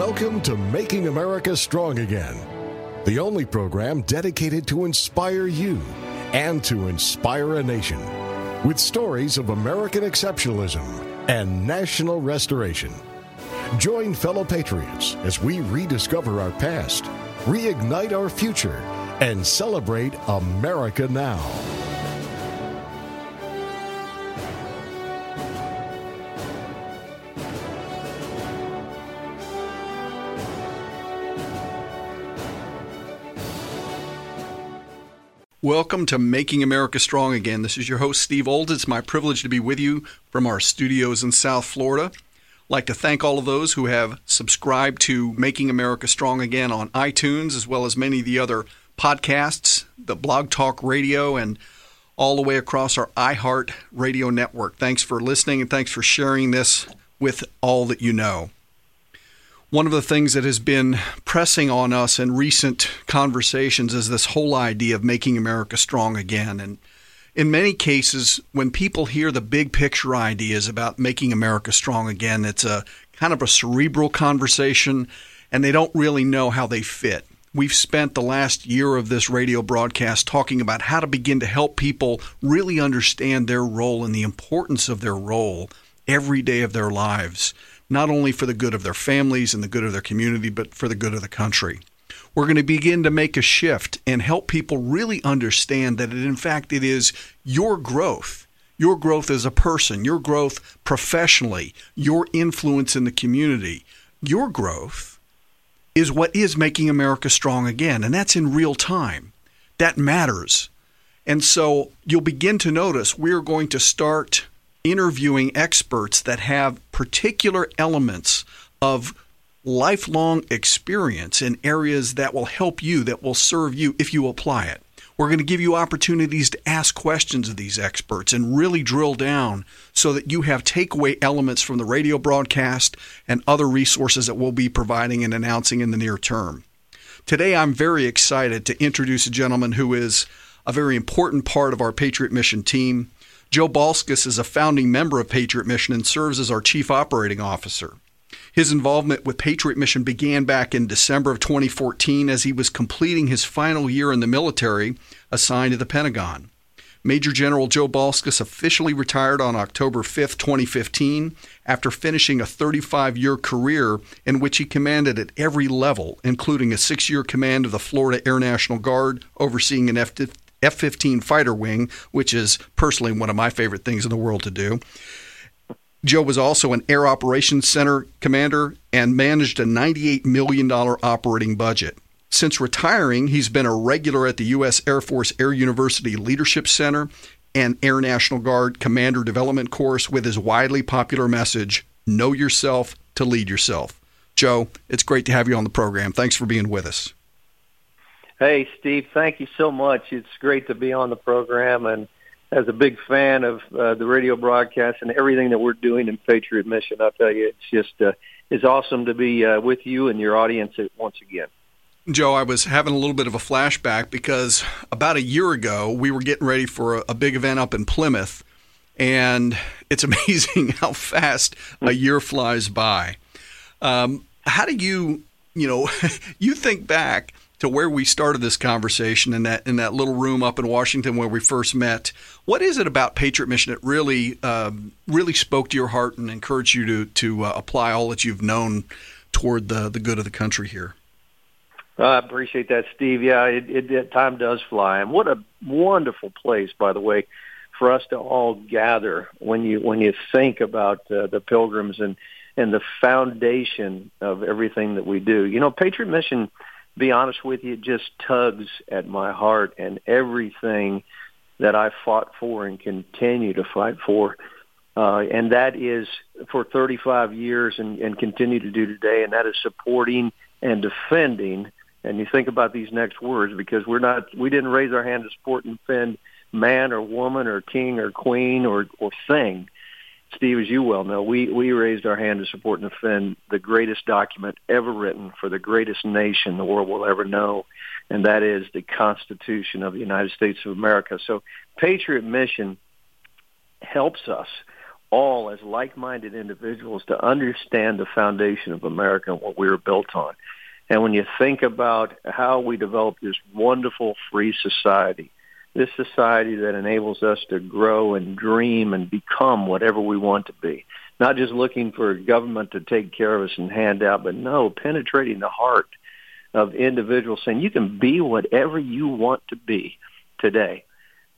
Welcome to Making America Strong Again, the only program dedicated to inspire you and to inspire a nation with stories of American exceptionalism and national restoration. Join fellow patriots as we rediscover our past, reignite our future, and celebrate America now. Welcome to Making America Strong Again. This is your host, Steve Old. It's my privilege to be with you from our studios in South Florida. I'd like to thank all of those who have subscribed to Making America Strong Again on iTunes, as well as many of the other podcasts, the Blog Talk Radio, and all the way across our iHeart Radio network. Thanks for listening and thanks for sharing this with all that you know one of the things that has been pressing on us in recent conversations is this whole idea of making America strong again. And in many cases, when people hear the big picture ideas about making America strong again, it's a kind of a cerebral conversation and they don't really know how they fit. We've spent the last year of this radio broadcast talking about how to begin to help people really understand their role and the importance of their role every day of their lives not only for the good of their families and the good of their community, but for the good of the country. We're going to begin to make a shift and help people really understand that it, in fact it is your growth, your growth as a person, your growth professionally, your influence in the community, your growth is what is making America strong again, and that's in real time. That matters. And so you'll begin to notice we're going to start interviewing experts that have particular elements of lifelong experience in areas that will help you, that will serve you if you apply it. We're going to give you opportunities to ask questions of these experts and really drill down so that you have takeaway elements from the radio broadcast and other resources that we'll be providing and announcing in the near term. Today, I'm very excited to introduce a gentleman who is a very important part of our Patriot Mission team. Joe Balskus is a founding member of Patriot Mission and serves as our chief operating officer. His involvement with Patriot Mission began back in December of 2014 as he was completing his final year in the military assigned to the Pentagon. Major General Joe Balskus officially retired on October 5, 2015, after finishing a 35 year career in which he commanded at every level, including a six year command of the Florida Air National Guard, overseeing an F F 15 fighter wing, which is personally one of my favorite things in the world to do. Joe was also an Air Operations Center commander and managed a $98 million operating budget. Since retiring, he's been a regular at the U.S. Air Force Air University Leadership Center and Air National Guard Commander Development Course with his widely popular message Know Yourself to Lead Yourself. Joe, it's great to have you on the program. Thanks for being with us. Hey, Steve, thank you so much. It's great to be on the program. And as a big fan of uh, the radio broadcast and everything that we're doing in Patriot Mission, I'll tell you, it's just uh, it's awesome to be uh, with you and your audience once again. Joe, I was having a little bit of a flashback because about a year ago, we were getting ready for a, a big event up in Plymouth. And it's amazing how fast a year flies by. Um, how do you, you know, you think back to where we started this conversation in that in that little room up in Washington where we first met. What is it about Patriot Mission that really um, really spoke to your heart and encouraged you to to uh, apply all that you've known toward the the good of the country here? I appreciate that, Steve. Yeah, it, it, it, time does fly, and what a wonderful place, by the way, for us to all gather when you when you think about uh, the pilgrims and and the foundation of everything that we do. You know, Patriot Mission be honest with you, it just tugs at my heart and everything that I fought for and continue to fight for. Uh, and that is for 35 years and, and continue to do today, and that is supporting and defending. And you think about these next words because we're not, we didn't raise our hand to support and defend man or woman or king or queen or, or thing. Steve, as you well know, we, we raised our hand to support and defend the greatest document ever written for the greatest nation the world will ever know, and that is the Constitution of the United States of America. So Patriot Mission helps us all as like-minded individuals to understand the foundation of America and what we were built on. And when you think about how we developed this wonderful free society, this society that enables us to grow and dream and become whatever we want to be, not just looking for government to take care of us and hand out, but no, penetrating the heart of individuals saying you can be whatever you want to be today.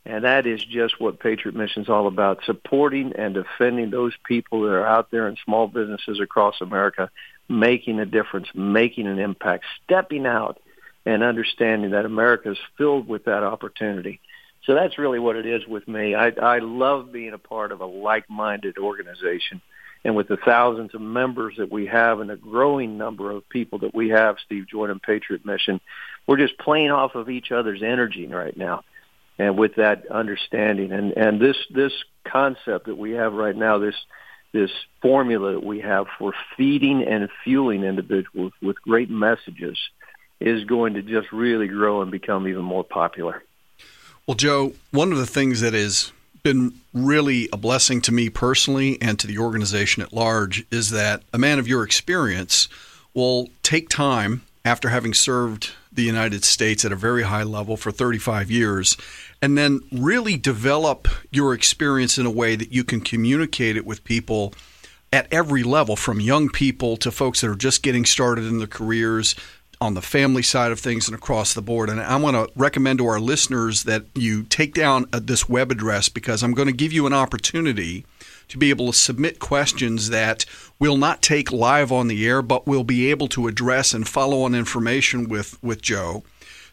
And that is just what Patriot Mission is all about, supporting and defending those people that are out there in small businesses across America, making a difference, making an impact, stepping out and understanding that America is filled with that opportunity. So that's really what it is with me. I, I love being a part of a like-minded organization. And with the thousands of members that we have and a growing number of people that we have, Steve Jordan Patriot Mission, we're just playing off of each other's energy right now and with that understanding and and this this concept that we have right now this this formula that we have for feeding and fueling individuals with great messages is going to just really grow and become even more popular. Well, Joe, one of the things that has been really a blessing to me personally and to the organization at large is that a man of your experience will take time after having served the United States at a very high level for 35 years, and then really develop your experience in a way that you can communicate it with people at every level, from young people to folks that are just getting started in their careers, on the family side of things and across the board. And I want to recommend to our listeners that you take down uh, this web address because I'm going to give you an opportunity to be able to submit questions that we'll not take live on the air, but we'll be able to address and follow on information with, with Joe.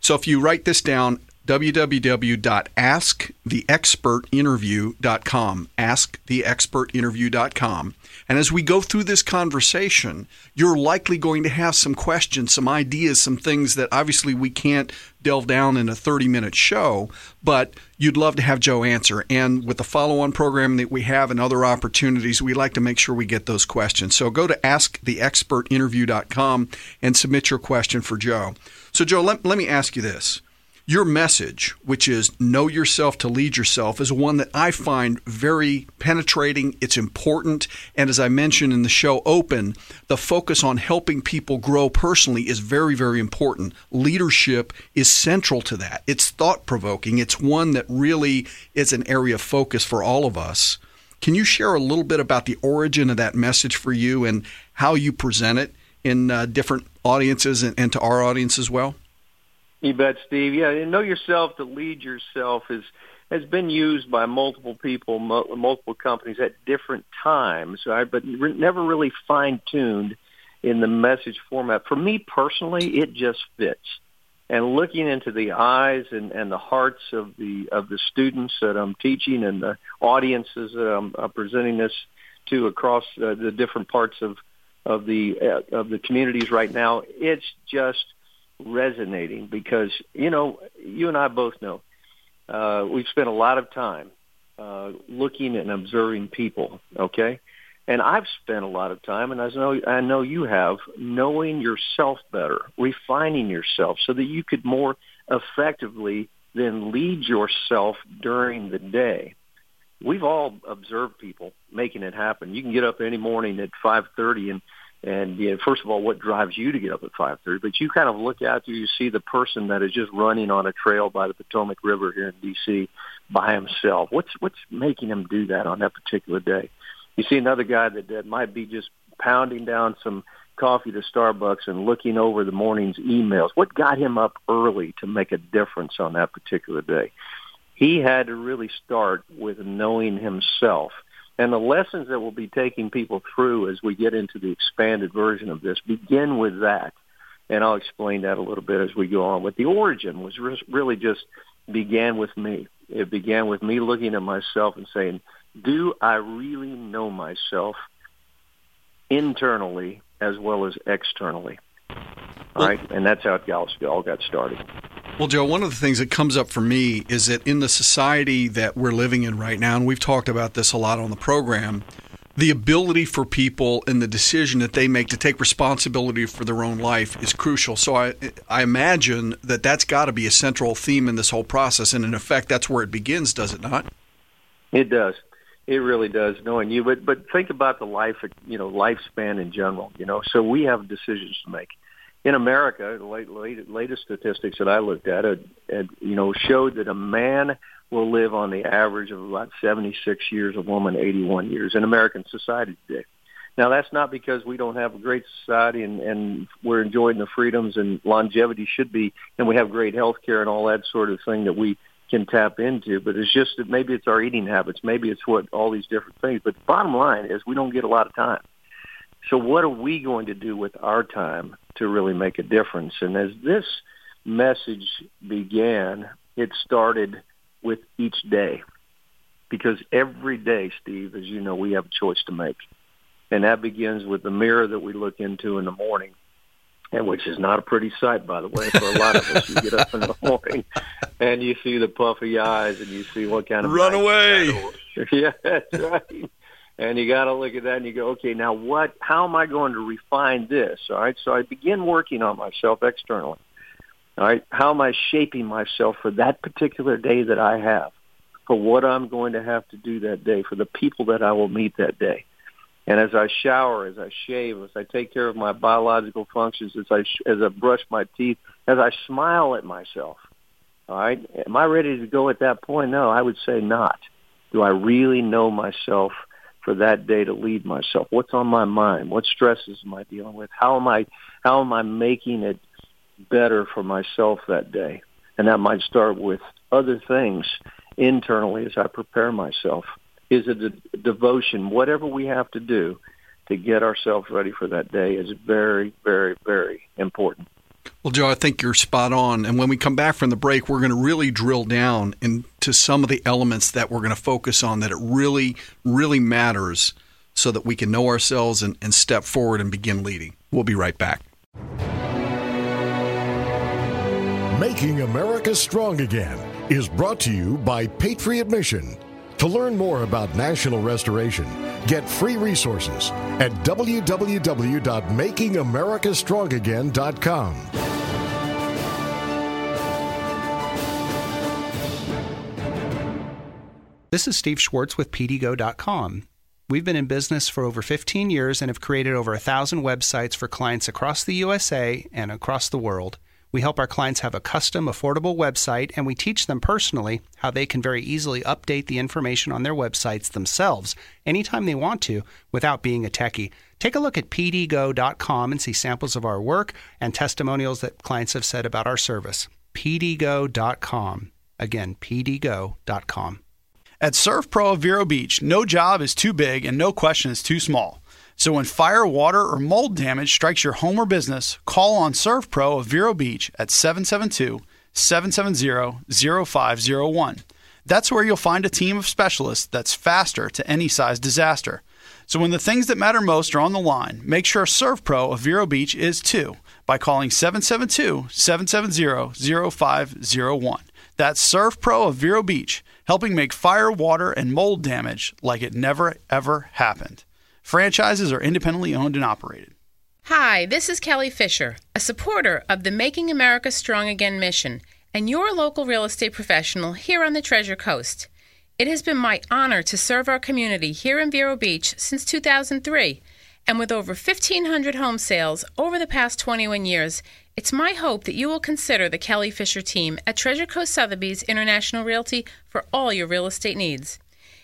So if you write this down, www.asktheexpertinterview.com. Asktheexpertinterview.com. And as we go through this conversation, you're likely going to have some questions, some ideas, some things that obviously we can't delve down in a 30 minute show, but you'd love to have Joe answer. And with the follow on program that we have and other opportunities, we like to make sure we get those questions. So go to asktheexpertinterview.com and submit your question for Joe. So, Joe, let, let me ask you this your message, which is know yourself to lead yourself, is one that I find very penetrating. It's important. And as I mentioned in the show open, the focus on helping people grow personally is very, very important. Leadership is central to that. It's thought provoking. It's one that really is an area of focus for all of us. Can you share a little bit about the origin of that message for you and how you present it in uh, different audiences and, and to our audience as well? You bet, Steve. Yeah, know yourself to lead yourself is has been used by multiple people, multiple companies at different times, right? But never really fine tuned in the message format. For me personally, it just fits. And looking into the eyes and, and the hearts of the of the students that I'm teaching and the audiences that I'm uh, presenting this to across uh, the different parts of of the uh, of the communities right now, it's just resonating because you know you and I both know uh, we've spent a lot of time uh, looking and observing people. Okay, and I've spent a lot of time, and I know I know you have knowing yourself better, refining yourself so that you could more effectively then lead yourself during the day. We've all observed people making it happen. You can get up any morning at 5:30 and and you know, first of all, what drives you to get up at 5:30? But you kind of look out there, you see the person that is just running on a trail by the Potomac River here in D.C. by himself. What's what's making him do that on that particular day? You see another guy that, that might be just pounding down some coffee to Starbucks and looking over the morning's emails. What got him up early to make a difference on that particular day? He had to really start with knowing himself and the lessons that we'll be taking people through as we get into the expanded version of this begin with that. And I'll explain that a little bit as we go on. But the origin was really just began with me. It began with me looking at myself and saying, do I really know myself internally as well as externally? All right, and that's how it all got started. Well, Joe, one of the things that comes up for me is that in the society that we're living in right now, and we've talked about this a lot on the program, the ability for people and the decision that they make to take responsibility for their own life is crucial. So I, I imagine that that's got to be a central theme in this whole process, and in effect, that's where it begins, does it not? It does. It really does, knowing you. But but think about the life, you know, lifespan in general. You know, so we have decisions to make. In America, the late, late, latest statistics that I looked at, it, it, you know, showed that a man will live on the average of about 76 years, a woman 81 years in American society today. Now, that's not because we don't have a great society and, and we're enjoying the freedoms and longevity should be, and we have great health care and all that sort of thing that we can tap into. But it's just that maybe it's our eating habits, maybe it's what all these different things. But the bottom line is we don't get a lot of time. So what are we going to do with our time to really make a difference? And as this message began, it started with each day. Because every day, Steve, as you know, we have a choice to make. And that begins with the mirror that we look into in the morning and which is not a pretty sight, by the way, for a lot of us. You get up in the morning and you see the puffy eyes, and you see what kind of run away. yeah, that's right. And you got to look at that and you go, okay, now what? How am I going to refine this? All right, so I begin working on myself externally. All right, how am I shaping myself for that particular day that I have, for what I'm going to have to do that day, for the people that I will meet that day. And as I shower, as I shave, as I take care of my biological functions, as I as I brush my teeth, as I smile at myself, all right, am I ready to go at that point? No, I would say not. Do I really know myself for that day to lead myself? What's on my mind? What stresses am I dealing with? How am I how am I making it better for myself that day? And that might start with other things internally as I prepare myself is a de- devotion. Whatever we have to do to get ourselves ready for that day is very, very, very important. Well, Joe, I think you're spot on. And when we come back from the break, we're going to really drill down into some of the elements that we're going to focus on that it really, really matters so that we can know ourselves and, and step forward and begin leading. We'll be right back. Making America Strong Again is brought to you by Patriot Mission to learn more about National Restoration, get free resources at www.makingamericastrongagain.com. This is Steve Schwartz with PDGo.com. We've been in business for over 15 years and have created over a thousand websites for clients across the USA and across the world. We help our clients have a custom, affordable website, and we teach them personally how they can very easily update the information on their websites themselves anytime they want to without being a techie. Take a look at pdgo.com and see samples of our work and testimonials that clients have said about our service. pdgo.com. Again, pdgo.com. At ServPro of Vero Beach, no job is too big and no question is too small. So when fire, water, or mold damage strikes your home or business, call on ServPro of Vero Beach at 772 770 0501. That's where you'll find a team of specialists that's faster to any size disaster. So when the things that matter most are on the line, make sure ServPro of Vero Beach is too by calling 772 770 0501. That's ServPro of Vero Beach, helping make fire, water, and mold damage like it never ever happened. Franchises are independently owned and operated. Hi, this is Kelly Fisher, a supporter of the Making America Strong Again mission, and your local real estate professional here on the Treasure Coast. It has been my honor to serve our community here in Vero Beach since 2003, and with over 1,500 home sales over the past 21 years, it's my hope that you will consider the Kelly Fisher team at Treasure Coast Sotheby's International Realty for all your real estate needs.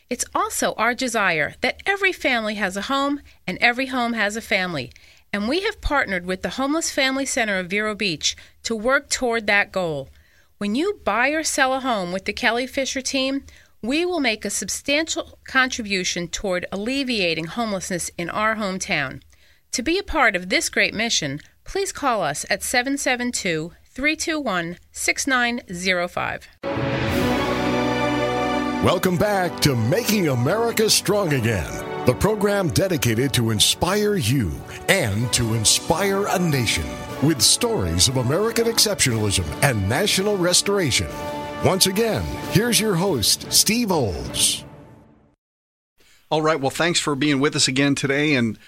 It's also our desire that every family has a home and every home has a family. And we have partnered with the Homeless Family Center of Vero Beach to work toward that goal. When you buy or sell a home with the Kelly Fisher team, we will make a substantial contribution toward alleviating homelessness in our hometown. To be a part of this great mission, please call us at 772 321 6905. Welcome back to Making America Strong Again, the program dedicated to inspire you and to inspire a nation with stories of American exceptionalism and national restoration. Once again, here's your host, Steve Olds. All right. Well, thanks for being with us again today. And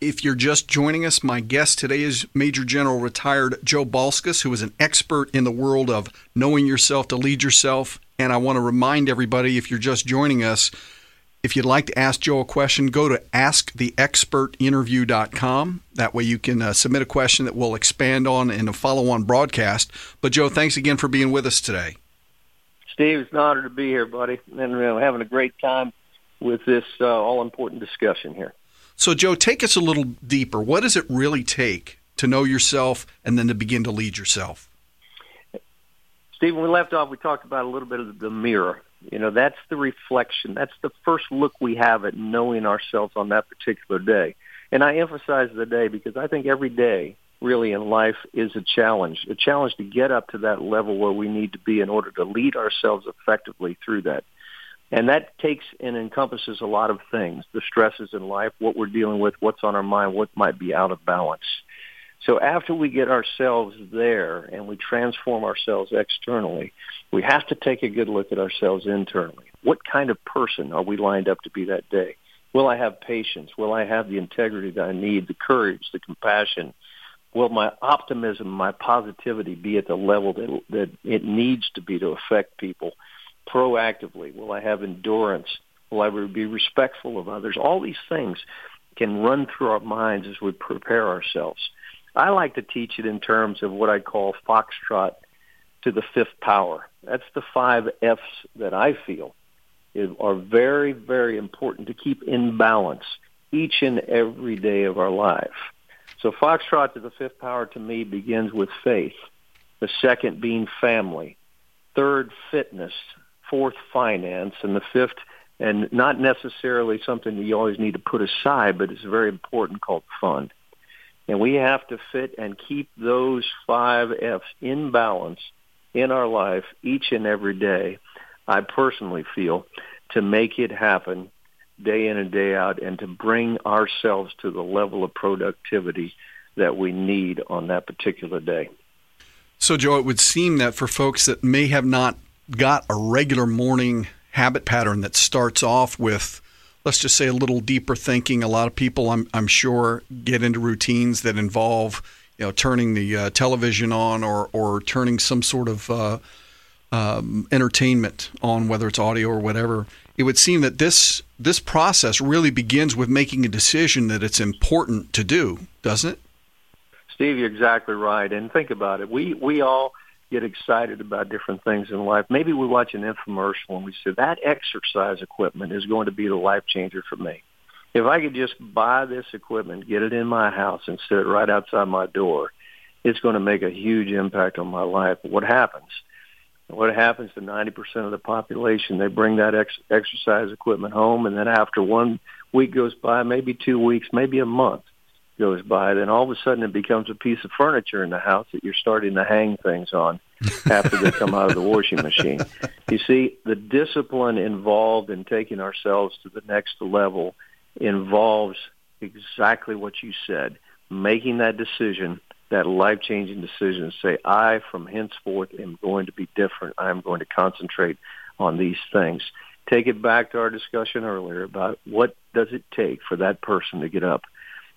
if you're just joining us, my guest today is Major General retired Joe Balskus, who is an expert in the world of knowing yourself to lead yourself and I want to remind everybody if you're just joining us, If you'd like to ask Joe a question, go to asktheexpertinterview.com. That way you can uh, submit a question that we'll expand on in a follow on broadcast. But, Joe, thanks again for being with us today. Steve, it's an honor to be here, buddy, and uh, having a great time with this uh, all important discussion here. So, Joe, take us a little deeper. What does it really take to know yourself and then to begin to lead yourself? Steve, when we left off, we talked about a little bit of the mirror. You know, that's the reflection. That's the first look we have at knowing ourselves on that particular day. And I emphasize the day because I think every day really in life is a challenge, a challenge to get up to that level where we need to be in order to lead ourselves effectively through that. And that takes and encompasses a lot of things, the stresses in life, what we're dealing with, what's on our mind, what might be out of balance. So after we get ourselves there and we transform ourselves externally, we have to take a good look at ourselves internally. What kind of person are we lined up to be that day? Will I have patience? Will I have the integrity that I need, the courage, the compassion? Will my optimism, my positivity be at the level that, that it needs to be to affect people proactively? Will I have endurance? Will I be respectful of others? All these things can run through our minds as we prepare ourselves. I like to teach it in terms of what I call foxtrot to the fifth power. That's the five F's that I feel are very, very important to keep in balance each and every day of our life. So foxtrot to the fifth power to me begins with faith. The second being family. Third, fitness. Fourth, finance. And the fifth, and not necessarily something that you always need to put aside, but it's very important called fun. And we have to fit and keep those five F's in balance in our life each and every day, I personally feel, to make it happen day in and day out and to bring ourselves to the level of productivity that we need on that particular day. So, Joe, it would seem that for folks that may have not got a regular morning habit pattern that starts off with let's just say a little deeper thinking. A lot of people, I'm, I'm sure, get into routines that involve, you know, turning the uh, television on or or turning some sort of uh, um, entertainment on, whether it's audio or whatever. It would seem that this this process really begins with making a decision that it's important to do, doesn't it? Steve, you're exactly right. And think about it. We we all get excited about different things in life. Maybe we watch an infomercial and we say that exercise equipment is going to be the life changer for me. If I could just buy this equipment, get it in my house and set it right outside my door, it's going to make a huge impact on my life. What happens? What happens to 90% of the population? They bring that ex- exercise equipment home and then after one week goes by, maybe two weeks, maybe a month, goes by, then all of a sudden it becomes a piece of furniture in the house that you're starting to hang things on after they come out of the washing machine. You see, the discipline involved in taking ourselves to the next level involves exactly what you said, making that decision, that life-changing decision, say, I from henceforth am going to be different. I am going to concentrate on these things. Take it back to our discussion earlier about what does it take for that person to get up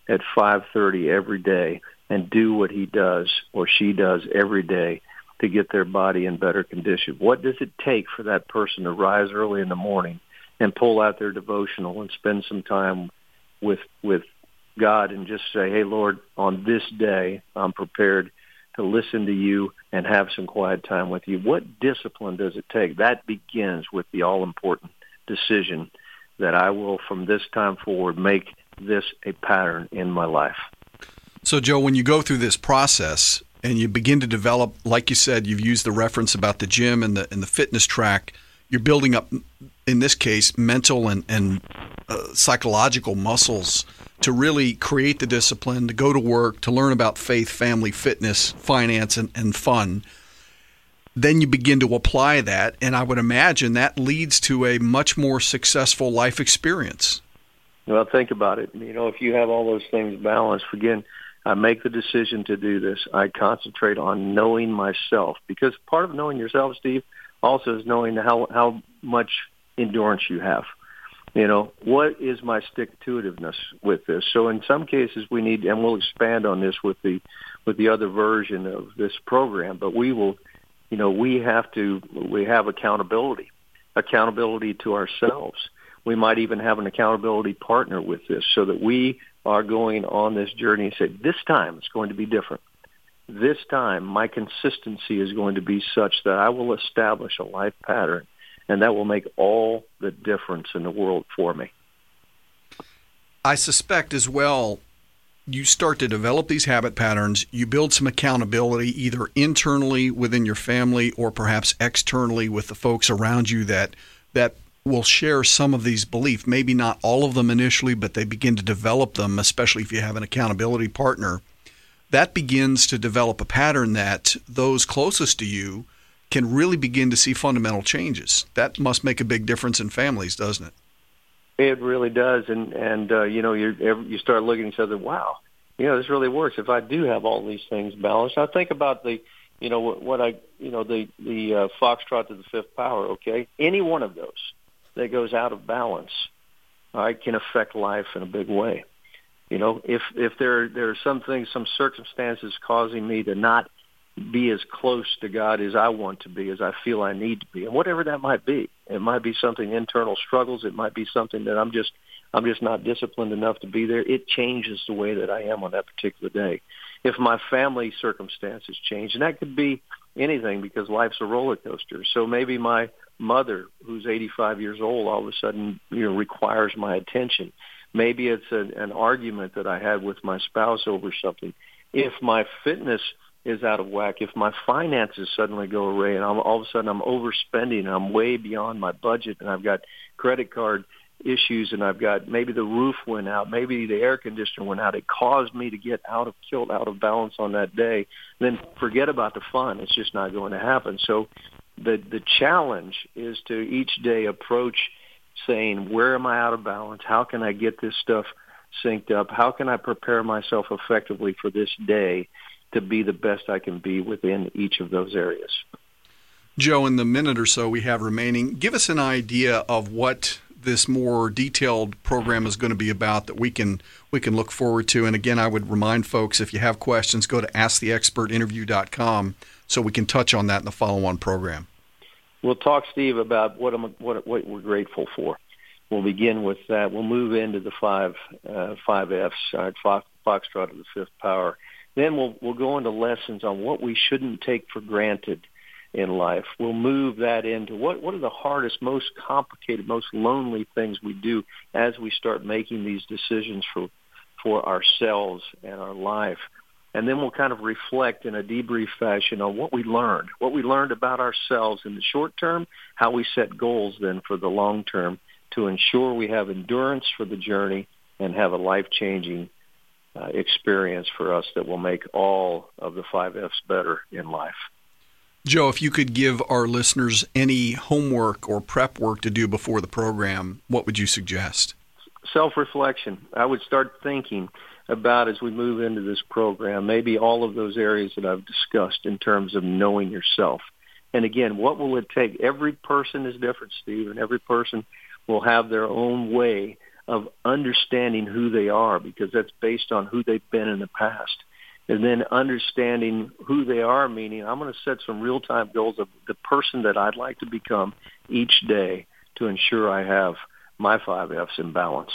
at 5:30 every day and do what he does or she does every day to get their body in better condition. What does it take for that person to rise early in the morning and pull out their devotional and spend some time with with God and just say, "Hey Lord, on this day I'm prepared to listen to you and have some quiet time with you." What discipline does it take? That begins with the all important decision that I will from this time forward make this a pattern in my life. So, Joe, when you go through this process and you begin to develop, like you said, you've used the reference about the gym and the and the fitness track. You're building up, in this case, mental and and uh, psychological muscles to really create the discipline to go to work, to learn about faith, family, fitness, finance, and, and fun. Then you begin to apply that, and I would imagine that leads to a much more successful life experience. Well, think about it. You know, if you have all those things balanced, again, I make the decision to do this. I concentrate on knowing myself because part of knowing yourself, Steve, also is knowing how how much endurance you have. You know, what is my stick to itiveness with this? So in some cases we need and we'll expand on this with the with the other version of this program, but we will you know, we have to we have accountability. Accountability to ourselves We might even have an accountability partner with this so that we are going on this journey and say, this time it's going to be different. This time my consistency is going to be such that I will establish a life pattern and that will make all the difference in the world for me. I suspect as well you start to develop these habit patterns, you build some accountability either internally within your family or perhaps externally with the folks around you that that will share some of these beliefs, maybe not all of them initially, but they begin to develop them, especially if you have an accountability partner. That begins to develop a pattern that those closest to you can really begin to see fundamental changes. That must make a big difference in families, doesn't it? It really does, and and uh, you know you you start looking at each other. Wow, you know this really works. If I do have all these things balanced, I think about the, you know what, I you know the the uh, foxtrot to the fifth power. Okay, any one of those that goes out of balance, all right, can affect life in a big way. You know, if if there there are some things, some circumstances causing me to not be as close to God as I want to be, as I feel I need to be, and whatever that might be. It might be something internal struggles. It might be something that I'm just I'm just not disciplined enough to be there. It changes the way that I am on that particular day. If my family circumstances change, and that could be anything because life's a roller coaster. So maybe my mother, who's 85 years old, all of a sudden you know requires my attention. Maybe it's a, an argument that I had with my spouse over something. If my fitness is out of whack, if my finances suddenly go away and I'm, all of a sudden I'm overspending and I'm way beyond my budget and I've got credit card issues and I've got maybe the roof went out, maybe the air conditioner went out, it caused me to get out of kilt, out of balance on that day, then forget about the fun. It's just not going to happen. So the the challenge is to each day approach saying, where am I out of balance? How can I get this stuff synced up? How can I prepare myself effectively for this day? to be the best I can be within each of those areas. Joe, in the minute or so we have remaining, give us an idea of what this more detailed program is going to be about that we can we can look forward to. And again, I would remind folks if you have questions, go to asktheexpertinterview.com so we can touch on that in the follow-on program. We'll talk, Steve, about what, what, what we're grateful for. We'll begin with that. We'll move into the five uh, five Fs, right, Foxtrot of the fifth power then we'll we'll go into lessons on what we shouldn't take for granted in life. We'll move that into what what are the hardest, most complicated, most lonely things we do as we start making these decisions for for ourselves and our life. And then we'll kind of reflect in a debrief fashion on what we learned, what we learned about ourselves in the short term, how we set goals then for the long term to ensure we have endurance for the journey and have a life-changing uh, experience for us that will make all of the five F's better in life. Joe, if you could give our listeners any homework or prep work to do before the program, what would you suggest? Self reflection. I would start thinking about as we move into this program, maybe all of those areas that I've discussed in terms of knowing yourself. And again, what will it take? Every person is different, Steve, and every person will have their own way of understanding who they are because that's based on who they've been in the past. And then understanding who they are, meaning I'm going to set some real-time goals of the person that I'd like to become each day to ensure I have my five F's in balance.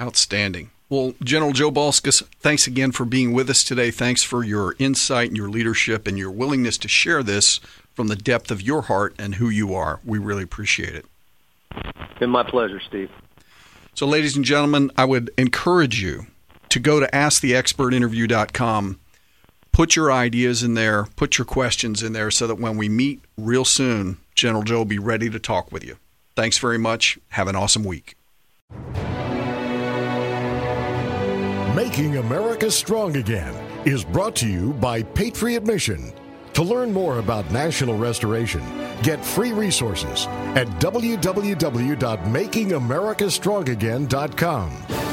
Outstanding. Well, General Joe Balskus, thanks again for being with us today. Thanks for your insight and your leadership and your willingness to share this from the depth of your heart and who you are. We really appreciate it. Been my pleasure, Steve. So, ladies and gentlemen, I would encourage you to go to asktheexpertinterview.com. Put your ideas in there, put your questions in there so that when we meet real soon, General Joe will be ready to talk with you. Thanks very much. Have an awesome week. Making America Strong Again is brought to you by Patriot Mission. To learn more about national restoration, get free resources at www.makingamericastrongagain.com.